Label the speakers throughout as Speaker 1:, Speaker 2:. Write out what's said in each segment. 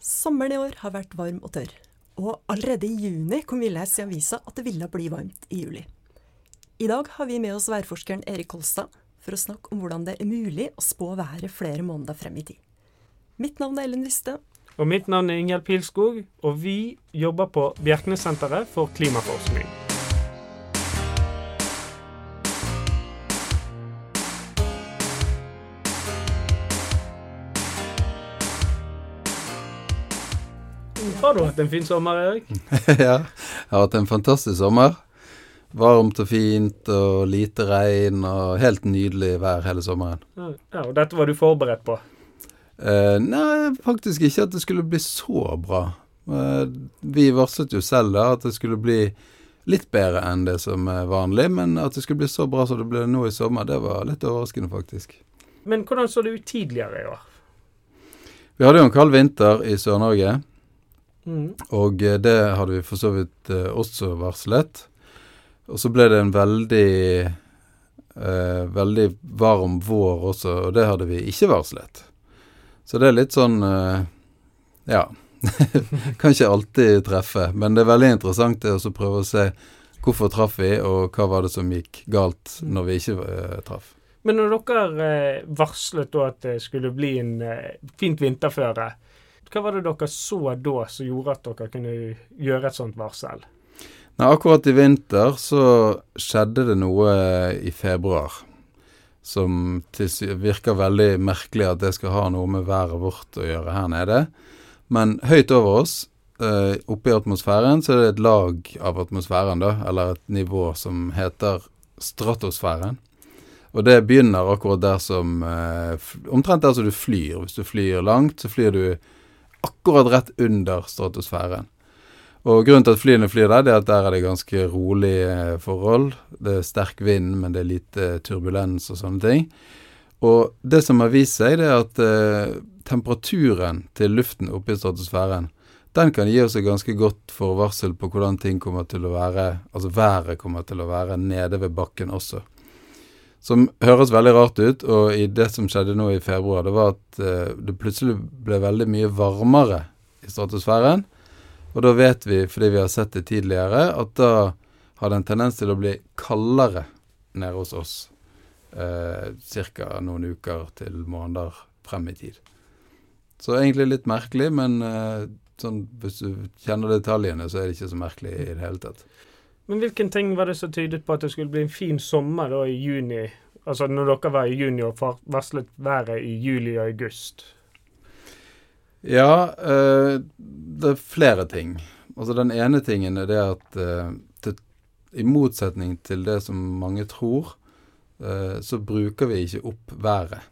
Speaker 1: Sommeren i år har vært varm og tørr, og allerede i juni kunne vi lese i avisa at det ville bli varmt i juli. I dag har vi med oss værforskeren Erik Kolstad for å snakke om hvordan det er mulig å spå været flere måneder frem i tid. Mitt navn er Ellen Viste.
Speaker 2: Og mitt navn er Ingjerd Pilskog, og vi jobber på Bjerknessenteret for klimaforskning. Har du hatt en fin sommer, Erik?
Speaker 3: ja, jeg har hatt en fantastisk sommer. Varmt og fint og lite regn og helt nydelig vær hele sommeren.
Speaker 2: Ja, Og dette var du forberedt på?
Speaker 3: Eh, nei, faktisk ikke at det skulle bli så bra. Eh, vi varslet jo selv da at det skulle bli litt bedre enn det som er vanlig, men at det skulle bli så bra som det ble nå i sommer, det var litt overraskende, faktisk.
Speaker 2: Men hvordan så det ut tidligere i år?
Speaker 3: Vi hadde jo en kald vinter i Sør-Norge.
Speaker 2: Mm.
Speaker 3: Og eh, det hadde vi for så vidt eh, også varslet. Og så ble det en veldig eh, veldig varm vår også, og det hadde vi ikke varslet. Så det er litt sånn eh, Ja. kan ikke alltid treffe, men det er veldig interessant det å prøve å se hvorfor traff vi, og hva var det som gikk galt når vi ikke eh, traff.
Speaker 2: Men når dere eh, varslet da at det skulle bli en fint vinterføre, hva var det dere så da som gjorde at dere kunne gjøre et sånt varsel?
Speaker 3: Nei, akkurat i vinter så skjedde det noe i februar som virker veldig merkelig at det skal ha noe med været vårt å gjøre her nede. Men høyt over oss, eh, oppe i atmosfæren, så er det et lag av atmosfæren, da, eller et nivå som heter stratosfæren. Og det begynner akkurat der som eh, Omtrent der som du flyr. Hvis du flyr langt, så flyr du akkurat rett under stratosfæren. Og grunnen til at flyene flyr der, det er at der er det ganske rolige forhold. Det er sterk vind, men det er lite turbulens og sånne ting. Og det som har vist seg, det er at eh, temperaturen til luften oppe i stratosfæren, den kan gi oss et ganske godt forvarsel på hvordan ting kommer til å være, altså været kommer til å være nede ved bakken også. Som høres veldig rart ut, og i det som skjedde nå i februar, det var at uh, det plutselig ble veldig mye varmere i stratosfæren. Og da vet vi, fordi vi har sett det tidligere, at da har det en tendens til å bli kaldere nede hos oss. Uh, Ca. noen uker til måneder frem i tid. Så egentlig litt merkelig, men uh, sånn, hvis du kjenner detaljene, så er det ikke så merkelig i det hele tatt.
Speaker 2: Men hvilken ting var det som tydet på at det skulle bli en fin sommer da i juni? Altså når dere var i juni og varslet været i juli og august?
Speaker 3: Ja, øh, det er flere ting. Altså Den ene tingen er det at øh, til, i motsetning til det som mange tror, øh, så bruker vi ikke opp været.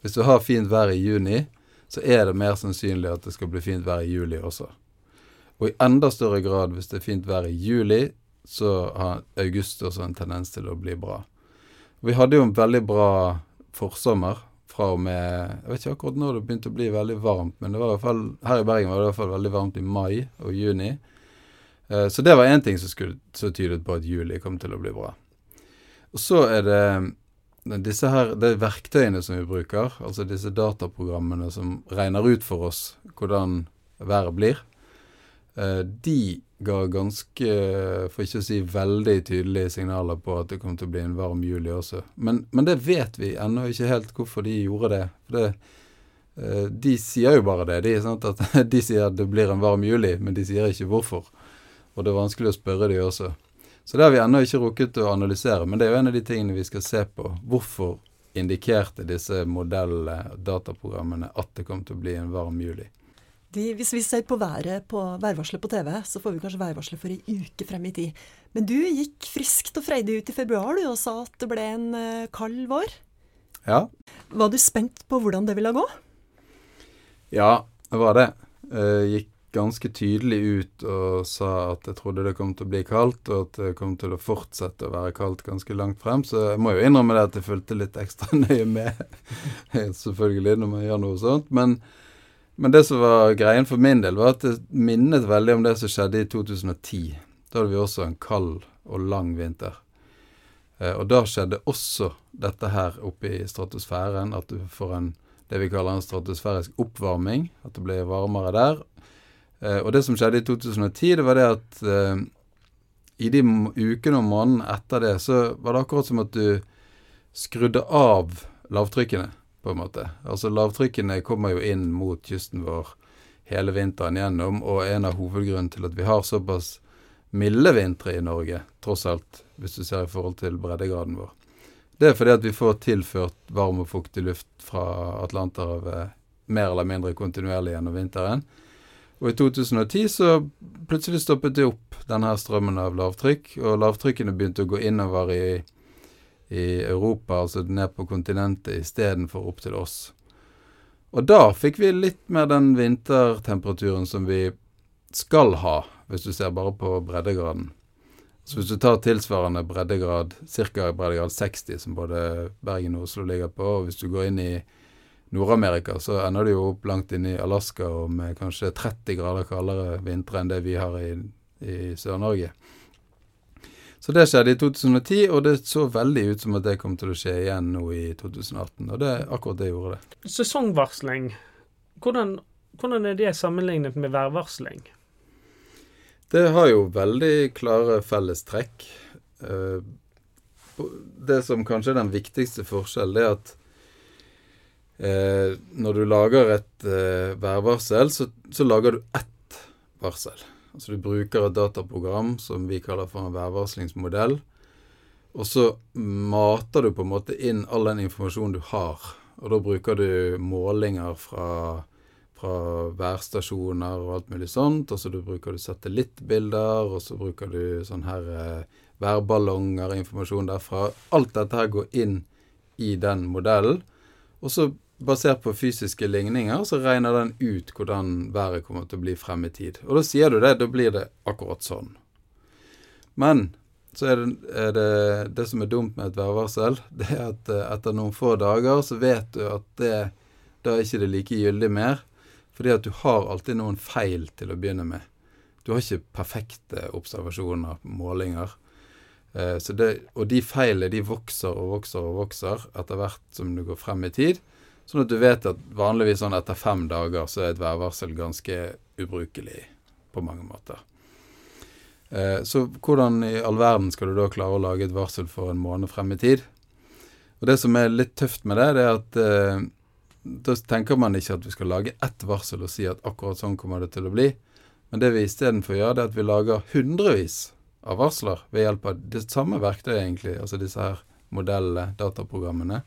Speaker 3: Hvis du har fint vær i juni, så er det mer sannsynlig at det skal bli fint vær i juli også. Og i enda større grad hvis det er fint vær i juli, så har august også en tendens til å bli bra. Vi hadde jo en veldig bra forsommer fra og med Jeg vet ikke akkurat når det begynte å bli veldig varmt, men det var i hvert fall, her i Bergen var det i hvert fall veldig varmt i mai og juni. Eh, så det var én ting som, skulle, som tydet på at juli kom til å bli bra. Og så er det disse her, det er verktøyene som vi bruker, altså disse dataprogrammene som regner ut for oss hvordan været blir. Eh, de ga ganske, for ikke å si veldig tydelige signaler på at det kom til å bli en varm juli også. Men, men det vet vi ennå ikke helt hvorfor de gjorde det. Det, eh, de sier jo bare det. De, at de sier at det blir en varm juli, men de sier ikke hvorfor. Og det er vanskelig å spørre de også. Så det har vi ennå ikke rukket å analysere, men det er jo en av de tingene vi skal se på. Hvorfor indikerte disse modellene, dataprogrammene, at det kom til å bli en varm juli?
Speaker 1: De, hvis vi ser på været på værvarselet på TV, så får vi kanskje værvarselet for ei uke frem i tid. Men du gikk friskt og freidig ut i februar du, og sa at det ble en uh, kald vår.
Speaker 3: Ja.
Speaker 1: Var du spent på hvordan det ville gå?
Speaker 3: Ja, det var det. Jeg gikk ganske tydelig ut og sa at jeg trodde det kom til å bli kaldt, og at det kom til å fortsette å være kaldt ganske langt frem. Så jeg må jo innrømme det at jeg fulgte litt ekstra nøye med, selvfølgelig, når man gjør noe sånt. Men men det som var greien for min del, var at det minnet veldig om det som skjedde i 2010. Da hadde vi også en kald og lang vinter. Eh, og da skjedde også dette her oppe i stratosfæren, at du får en det vi kaller en stratosfærisk oppvarming, at det ble varmere der. Eh, og det som skjedde i 2010, det var det at eh, i de ukene og månedene etter det, så var det akkurat som at du skrudde av lavtrykkene, på en måte. Altså lavtrykkene kommer jo inn mot kysten vår hele vinteren gjennom, og en av hovedgrunnene til at vi har såpass milde vintre i Norge, tross alt, hvis du ser i forhold til breddegraden vår. Det er fordi at vi får tilført varm og fuktig luft fra Atlanterhavet mer eller mindre kontinuerlig gjennom vinteren. Og i 2010 så plutselig stoppet det opp, denne strømmen av lavtrykk. Og lavtrykkene begynte å gå innover i, i Europa, altså ned på kontinentet, istedenfor opp til oss. Og da fikk vi litt mer den vintertemperaturen som vi skal ha, hvis du ser bare på breddegraden. Så hvis du tar tilsvarende breddegrad, ca. breddegrad 60, som både Bergen og Oslo ligger på, og hvis du går inn i Nord-Amerika, så ender du jo opp langt inn i Alaska og med kanskje 30 grader kaldere vintre enn det vi har i, i Sør-Norge. Så det skjedde i 2010, og det så veldig ut som at det kom til å skje igjen nå i 2018. Og det akkurat det gjorde det.
Speaker 2: Sesongvarsling, hvordan, hvordan er det sammenlignet med værvarsling?
Speaker 3: Det har jo veldig klare fellestrekk. Eh, det som kanskje er den viktigste forskjellen, er at eh, når du lager et eh, værvarsel, så, så, lager du ett varsel. Altså du bruker et dataprogram som vi kaller for en værvarslingsmodell. Og så mater du på en måte inn all den informasjonen du har. Og da bruker du målinger fra fra værstasjoner og alt mulig sånt. Og så bruker du satellittbilder, og så bruker du sånn her eh, værballonger, informasjon derfra. Alt dette her går inn i den modellen. Og så basert på fysiske ligninger, så regner den ut hvordan været kommer til å bli frem i tid. Og da sier du det, da blir det akkurat sånn. Men så er det, er det, det som er dumt med et værvarsel, det er at eh, etter noen få dager så vet du at det, da er ikke det like gyldig mer. Fordi at du har alltid noen feil til å begynne med. Du har ikke perfekte observasjoner, målinger. Eh, det, og de feilene de vokser og vokser og vokser etter hvert som du går frem i tid. Sånn at du vet at vanligvis sånn etter fem dager så er et værvarsel ganske ubrukelig på mange måter. Eh, så hvordan i all verden skal du da klare å lage et varsel for en måned frem i tid? Og det som er litt tøft med det, det er at eh, da tenker man ikke at vi skal lage ett varsel og si at akkurat sånn kommer det til å bli. Men det vi istedenfor gjør, det er at vi lager hundrevis av varsler ved hjelp av det samme verktøyet, egentlig, altså disse her modellene, dataprogrammene.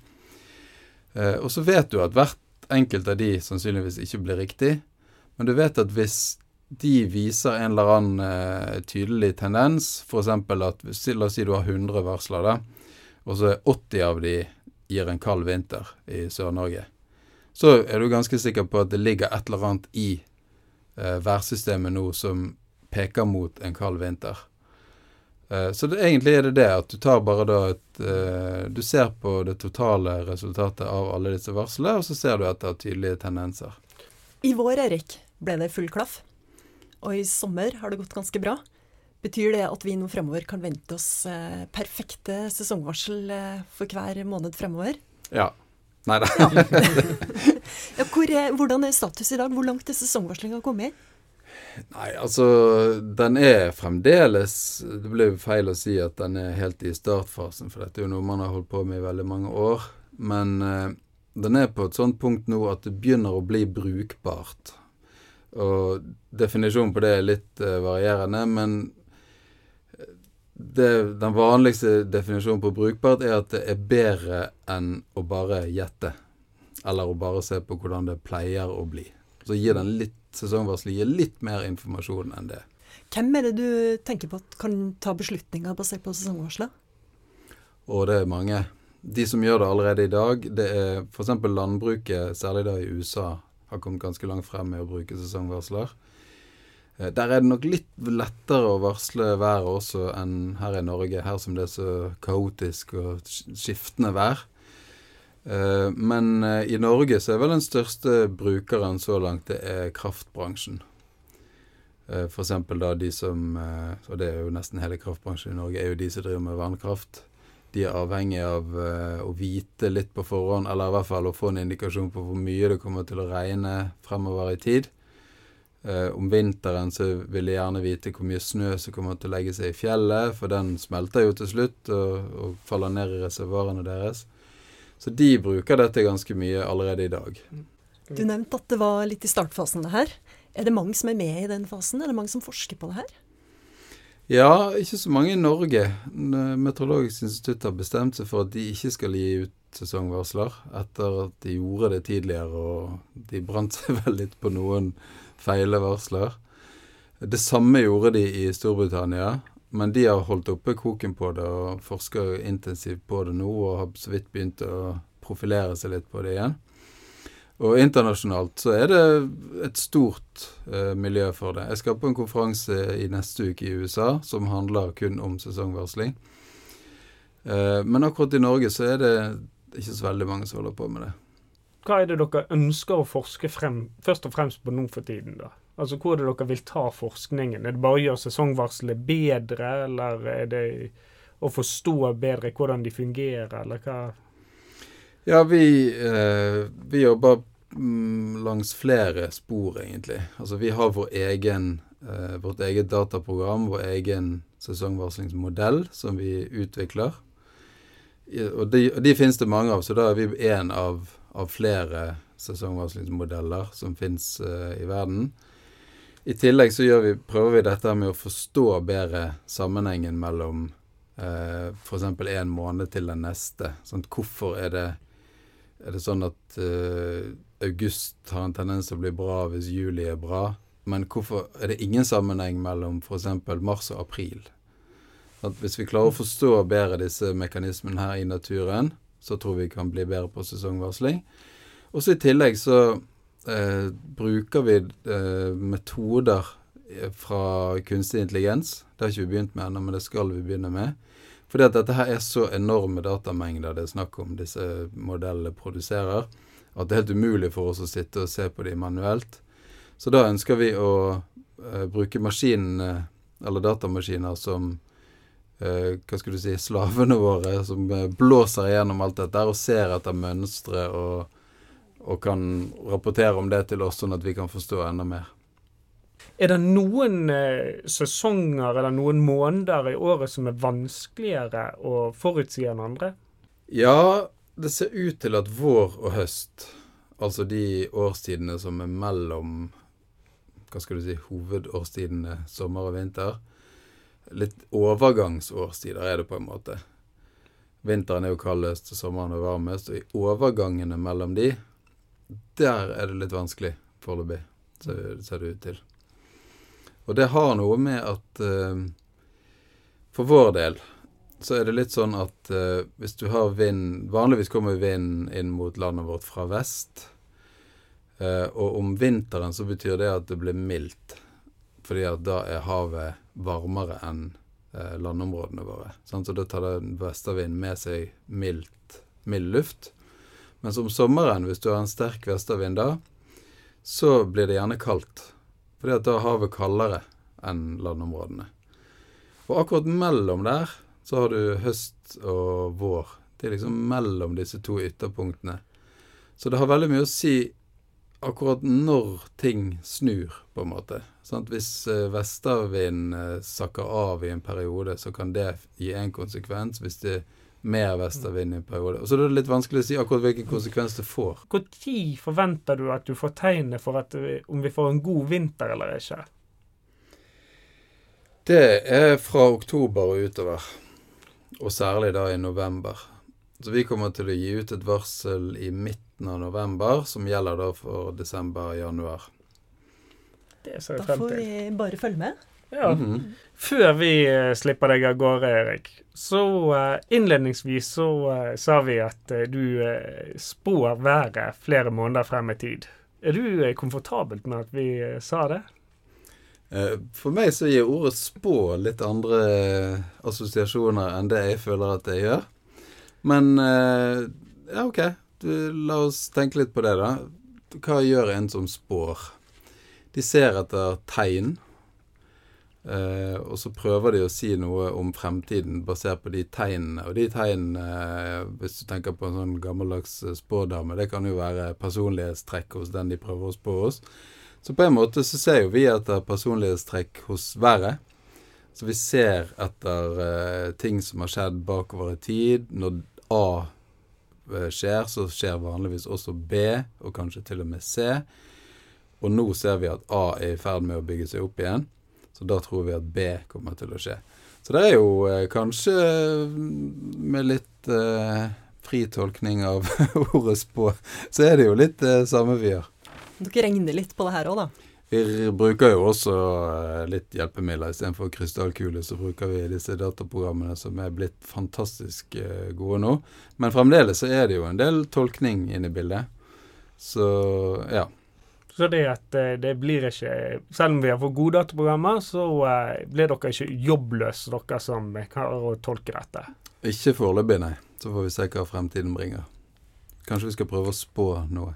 Speaker 3: Eh, og så vet du at hvert enkelt av de sannsynligvis ikke blir riktig, men du vet at hvis de viser en eller annen eh, tydelig tendens, f.eks. at La oss si du har 100 varsler, da, og så er 80 av de gir en kald vinter i Sør-Norge så er du ganske sikker på at det ligger et eller annet i eh, værsystemet nå som peker mot en kald vinter. Eh, så det, egentlig er det det at du tar bare da et eh, Du ser på det totale resultatet av alle disse varslene, og så ser du etter tydelige tendenser.
Speaker 1: I vår, Erik, ble det full klaff. Og i sommer har det gått ganske bra. Betyr det at vi nå fremover kan vente oss eh, perfekte sesongvarsel for hver måned fremover?
Speaker 3: Ja, Nei da.
Speaker 1: ja, hvordan er status i dag? Hvor langt er sesongvarslinga kommet?
Speaker 3: Nei, altså Den er fremdeles Det blir feil å si at den er helt i startfasen, for dette er jo noe man har holdt på med i veldig mange år. Men eh, den er på et sånt punkt nå at det begynner å bli brukbart. Og definisjonen på det er litt eh, varierende, men det, den vanligste definisjonen på brukbart er at det er bedre enn å bare gjette. Eller å bare se på hvordan det pleier å bli. Så gir den litt sesongvarselet gir litt mer informasjon enn det.
Speaker 1: Hvem er det du tenker på at kan ta beslutninger basert på sesongvarsler?
Speaker 3: Og det er mange. De som gjør det allerede i dag, det er f.eks. landbruket, særlig da i USA, har kommet ganske langt frem med å bruke sesongvarsler. Eh, der er det nok litt lettere å varsle været også enn her i Norge, her som det er så kaotisk og skiftende vær. Eh, men eh, i Norge så er vel den største brukeren så langt det er kraftbransjen. For eksempel da de som Og det er jo nesten hele kraftbransjen i Norge, er jo de som driver med vannkraft. de er avhengig av å vite litt på forhånd, eller i hvert fall å få en indikasjon på hvor mye det kommer til å regne fremover i tid. Om vinteren så vil de gjerne vite hvor mye snø som kommer til å legge seg i fjellet, for den smelter jo til slutt og, og faller ned i reservoarene deres. Så de bruker dette ganske mye allerede i dag.
Speaker 1: Du nevnte at det var litt i startfasen, det her. Er det mange som er med i den fasen? Er det mange som forsker på det her?
Speaker 3: Ja, ikke så mange i Norge. Meteorologisk institutt har bestemt seg for at de ikke skal gi ut sesongvarsler, etter at de gjorde det tidligere, og de brant seg vel litt på noen feile varsler. Det samme gjorde de i Storbritannia, men de har holdt oppe koken på det og forsker intensivt på det nå, og har så vidt begynt å profilere seg litt på det igjen. Og internasjonalt så er det et stort eh, miljø for det. Jeg skal på en konferanse i neste uke i USA som handler kun om sesongvarsling. Eh, men akkurat i Norge så er det ikke så veldig mange som holder på med det.
Speaker 2: Hva er det dere ønsker å forske frem, først og fremst på nå for tiden, da? Altså, Hvor er det dere vil ta forskningen? Er det bare å gjøre sesongvarselet bedre, eller er det å forstå bedre hvordan de fungerer, eller hva?
Speaker 3: Ja, vi, eh, vi jobber mm, langs flere spor, egentlig. Altså, vi har vår egen, eh, vårt eget dataprogram, vår egen sesongvarslingsmodell som vi utvikler. Og de, de finnes det mange av, så da er vi én av, av, flere sesongvarslingsmodeller som finnes eh, i verden. I tillegg så vi, prøver vi dette med å forstå bedre sammenhengen mellom eh, f.eks. en måned til den neste. Sånn, hvorfor er det, er det sånn at eh, august har en tendens til å bli bra hvis juli er bra? Men hvorfor er det ingen sammenheng mellom f.eks. mars og april? At hvis vi klarer å forstå bedre disse mekanismene her i naturen, så tror vi kan bli bedre på sesongvarsling. Også i tillegg så eh, bruker vi eh, metoder fra kunstig intelligens. Det har ikke vi begynt med ennå, men det skal vi begynne med. Fordi at dette her er så enorme datamengder det er snakk om disse modellene produserer, at det er helt umulig for oss å sitte og se på dem manuelt. Så da ønsker vi å eh, bruke maskinene, eller datamaskiner, som eh, hva skal du si, slavene våre, som eh, blåser gjennom alt dette og ser etter mønstre og og kan rapportere om det til oss, sånn at vi kan forstå enda mer.
Speaker 2: Er det noen eh, sesonger eller noen måneder i året som er vanskeligere å forutsi enn andre?
Speaker 3: Ja, det ser ut til at vår og høst, altså de årstidene som er mellom hva skal du si, hovedårstidene sommer og vinter, litt overgangsårstider er det på en måte. Vinteren er jo kaldest, og sommeren er varmest, og i overgangene mellom de der er det litt vanskelig foreløpig, ser det ut til. Og det har noe med at uh, for vår del så er det litt sånn at uh, hvis du har vind Vanligvis kommer vind inn mot landet vårt fra vest. Uh, og om vinteren så betyr det at det blir mildt. Fordi at da er havet varmere enn landområdene våre. Sant? Så da tar den vestervind med seg mildt, mild luft. Mens om sommeren, hvis du har en sterk vestervind da, så blir det gjerne kaldt. Fordi at da er havet kaldere enn landområdene. Og akkurat mellom der så har du høst og vår. Det er liksom mellom disse to ytterpunktene. Så det har veldig mye å si akkurat når ting snur, på en måte. Sånn hvis eh, vestervind eh, sakker av i en periode, så kan det gi en konsekvens. Hvis det mer vestervind i en periode. Og så er det litt vanskelig å si akkurat hvilken konsekvens det får.
Speaker 2: Når forventer du at du får tegnet for at, om vi får en god vinter eller ikke?
Speaker 3: Det er fra oktober og utover, og særlig da i november. Så vi kommer til å gi ut et varsel i midten av november, som gjelder da for desember og januar.
Speaker 1: Det ser jeg frem til. Da får vi bare følge med.
Speaker 2: Ja. Mm. Før vi uh, slipper deg av gårde, Erik, så uh, innledningsvis så uh, sa vi at du spår været flere måneder frem i tid. Er du komfortabelt med at vi sa det?
Speaker 3: For meg så gir ordet 'spå' litt andre assosiasjoner enn det jeg føler at det gjør. Men ja, OK. Du, la oss tenke litt på det, da. Hva gjør en som spår? De ser etter tegn Eh, og så prøver de å si noe om fremtiden basert på de tegnene. Og de tegnene, uh, hvis du tenker på en sånn gammeldags eh, spådame, det kan jo være personlighetstrekk hos den de prøver å spå oss. Så på en måte så ser jo vi etter personlighetstrekk hos været. Så vi ser etter uh, ting som har skjedd bakover i tid. Når A skjer, så skjer vanligvis også B, og kanskje til og med C. Og nå ser vi at A er i ferd med å bygge seg opp igjen. Så da tror vi at B kommer til å skje. Så det er jo eh, kanskje mm, med litt eh, fri tolkning av ordet spå, så er det jo litt eh, samme vi gjør.
Speaker 1: Dere regner litt på det her òg, da?
Speaker 3: Vi bruker jo også eh, litt hjelpemidler. Istedenfor krystallkule, så bruker vi disse dataprogrammene som er blitt fantastisk eh, gode nå. Men fremdeles så er det jo en del tolkning inne i bildet. Så ja.
Speaker 2: Så det at eh, det blir ikke Selv om vi har fått gode dataprogrammer, så eh, blir dere ikke jobbløse, dere som klarer å tolke dette.
Speaker 3: Ikke foreløpig, nei. Så får vi se hva fremtiden bringer. Kanskje vi skal prøve å spå noe.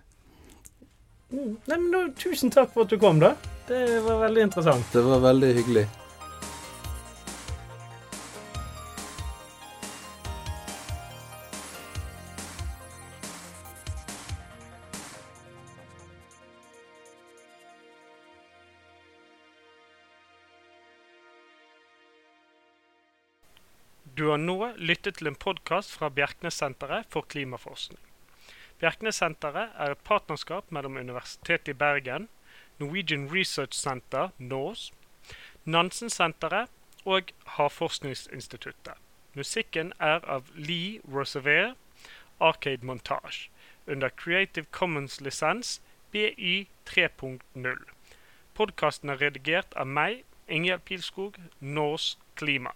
Speaker 2: Mm. Nei, men da, Tusen takk for at du kom, da. Det var veldig interessant.
Speaker 3: Det var veldig hyggelig.
Speaker 2: Du har nå lyttet til en podkast fra Bjerknessenteret for klimaforskning. Bjerknessenteret er et partnerskap mellom Universitetet i Bergen, Norwegian Research Center, NORS, Nansensenteret og Havforskningsinstituttet. Musikken er av Lee Rosevear, Arcade Montage, under Creative Commons-lisens BY 3.0. Podkasten er redigert av meg, Ingjerd Pilskog, NORS Klima.